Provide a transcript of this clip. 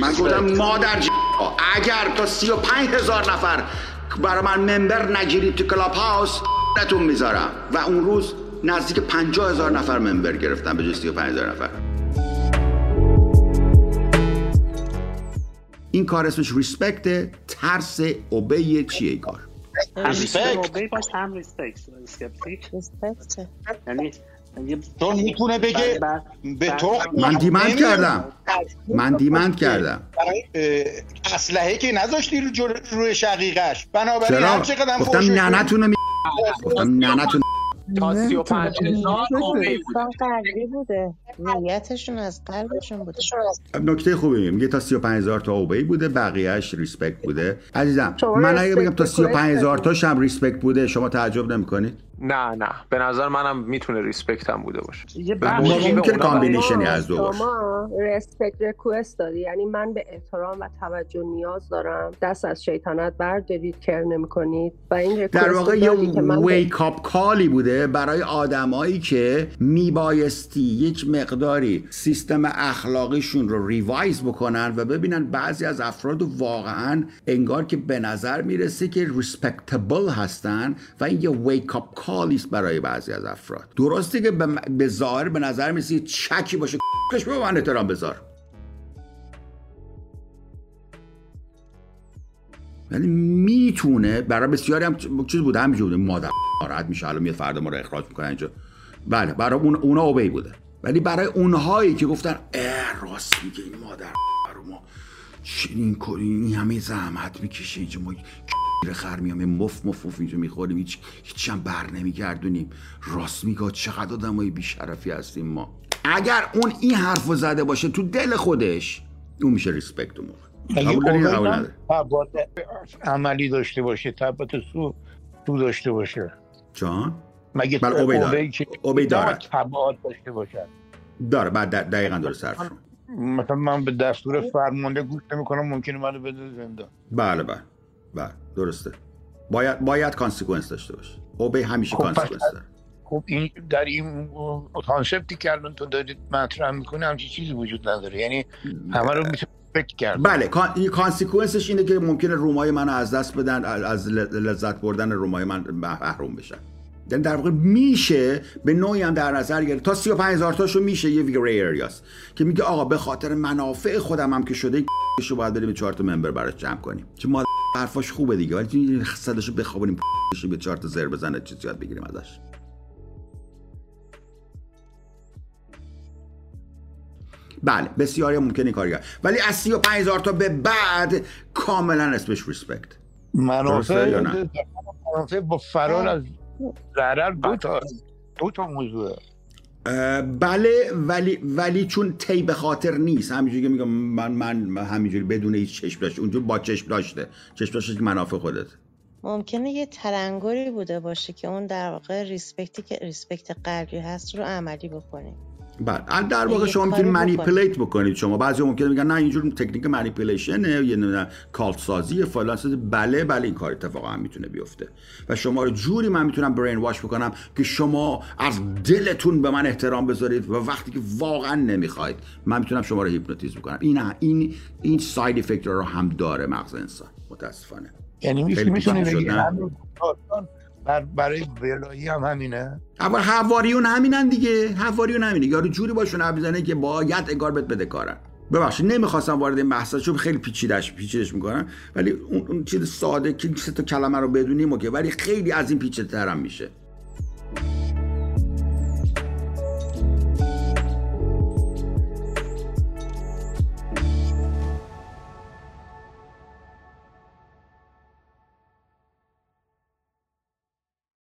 من گفتم مادر ج... اگر تا سی و پنج هزار نفر برای من member نگیرید تو Clubhouse نتون می‌ذارم. و اون روز نزدیک پنجاه هزار نفر member گرفتم به جز سی و پنج هزار نفر. این کار اسمش respect ترس obey ه چیه این کار؟ respect باش هم respect اسکپتیک respect یعنی چون می‌تونه بگه به تو من demand. کردم. من demand کردم. اسلحه که نذاشتی رو روی شقیقش. بنابراین هر چقدر گفتم ننتون می... گفتم ننتون تا 35 هزار obey بود دوستان قلبی بوده. نیتشون از قلبشون بوده. نکته خوبی میگه میگه تا 35000 تا obey بوده بقیهش respect بوده. عزیزم من اگه بگم تا respect 35000 تاش هم respect بوده شما تعجب نمی‌کنید؟ نه نه. به نظر منم می‌تونه respect هم بوده باشه. یه ممکن combination ی از دو باشه. شما respect request داری یعنی من به احترام و توجه نیاز دارم. دست از شیطنت بردارید کر نمی کنید و این در واقع یه wake up call ی بوده برای آدمایی که میبایستی یک مقداری سیستم اخلاقیشون رو revise بکنن و ببینن بعضی از افراد واقعا انگار که به نظر می‌رسه که respectable هستن و این یه wake up call ی برای بعضی از افراد. درسته که به, ظاهر به نظر می‌رسه چکی باشه کش به من احترام بذار. ولی می‌تونه برای بسیاری هم چیز بوده همینجور بوده. مادر ناراحت میشه الان میاد فردا ما رو اخراج می‌کنه اینجا. بله برای اون اونا اوبی بوده. ولی برای اونهایی که گفتن اه راست میگه این مادر رو ما چنین کنیم این همه زحمت می‌کشه اینجا ما گیر خر میام مف مف مف اینجا می‌خوریم هیچ هیچ هم بر نمیگردونیم. راست میگه چقدر آدمای بیشرفی هستیم ما. اگر اون این حرفو زده باشه تو دل خودش اون میشه ریسپکت اون موقع عملی داشته باشه تبات سو تو داشته باشه. جان؟ مگه بله، اوبی داره. که اوبی داره. تبعات داشته باشه داره بعد دقیقا حرف شما. مثلا من به دستور فرمانده گوش نمی‌کنم ممکنه منو بده زندان بله بله بله درسته. باید باید consequence داشته باشه. obey همیشه خب، consequence داره. خب این در این concept ی که الان تو دارید مطرح می‌کنه همچین چیزی وجود نداره. یعنی همه رو میشه فکر کرد. بله کان- این consequence ش اینه که ممکنه room ای منو از دست بدن از لذت بردن room ای من محروم بشن. یعنی در واقع میشه به نوعی هم در نظر گرفت. تا 35 هزار تاشو میشه یه gray area س که میگه آقا به خاطر منافع خودم هم که شده شو باید بریم چهار تا ممبر براش جمع کنیم. چه ما حرفاش خوبه دیگه. ولی صداشو بخوابونیم شو به چهار تا زر بزنه چیزی یاد بگیریم ازش. بله بسیاری ممکنه این کار کرد. ولی از 35 هزار تا به بعد کاملا اسمش ریسپکت؟ منافع با فرار از ضرر دو تا دو تا موضوعه اه، بله ولی ولی چون تی به خاطر نیست. همینجوری که میگم من من همینجوری بدون هیچ چشم داشته اونجور با چشم داشته. چشم داشته که منافع خودت. ممکنه یه تلنگری بوده باشه که اون در واقع respect ی که respect قلبی هست رو عملی بکنیم بله در واقع شما می‌تونید بکنید. manipulate بکنید. شما بعضی ممکنه میگن نه اینجور تکنیک manipulation ه یه نمی‌دونم cult سازی فلان بله بله این کار اتفاقا هم می‌تونه بیفته. و شما رو جوری من می‌تونم brainwash بکنم که شما از دلتون به من احترام بذارید و وقتی که واقعا نمی‌خواید من می‌تونم شما رو هیپنوتیزم بکنم. این این این ساید افکت رو هم داره مغز انسان. متاسفانه. یعنی میشه خیلی بر برای ولایی هم همینه. اول حواریون همینن دیگه. حواریون همینه. یارو جوری باشون حرف می‌زنه که باید انگار بهت بده کارن. ببخشید نمی‌خواستم وارد این بحث چون خیلی پیچیدش پیچیدش می‌کنن ولی اون, چیز ساده که سه تا کلمه رو بدونیم اوکی. ولی خیلی از این پیچیده هم میشه.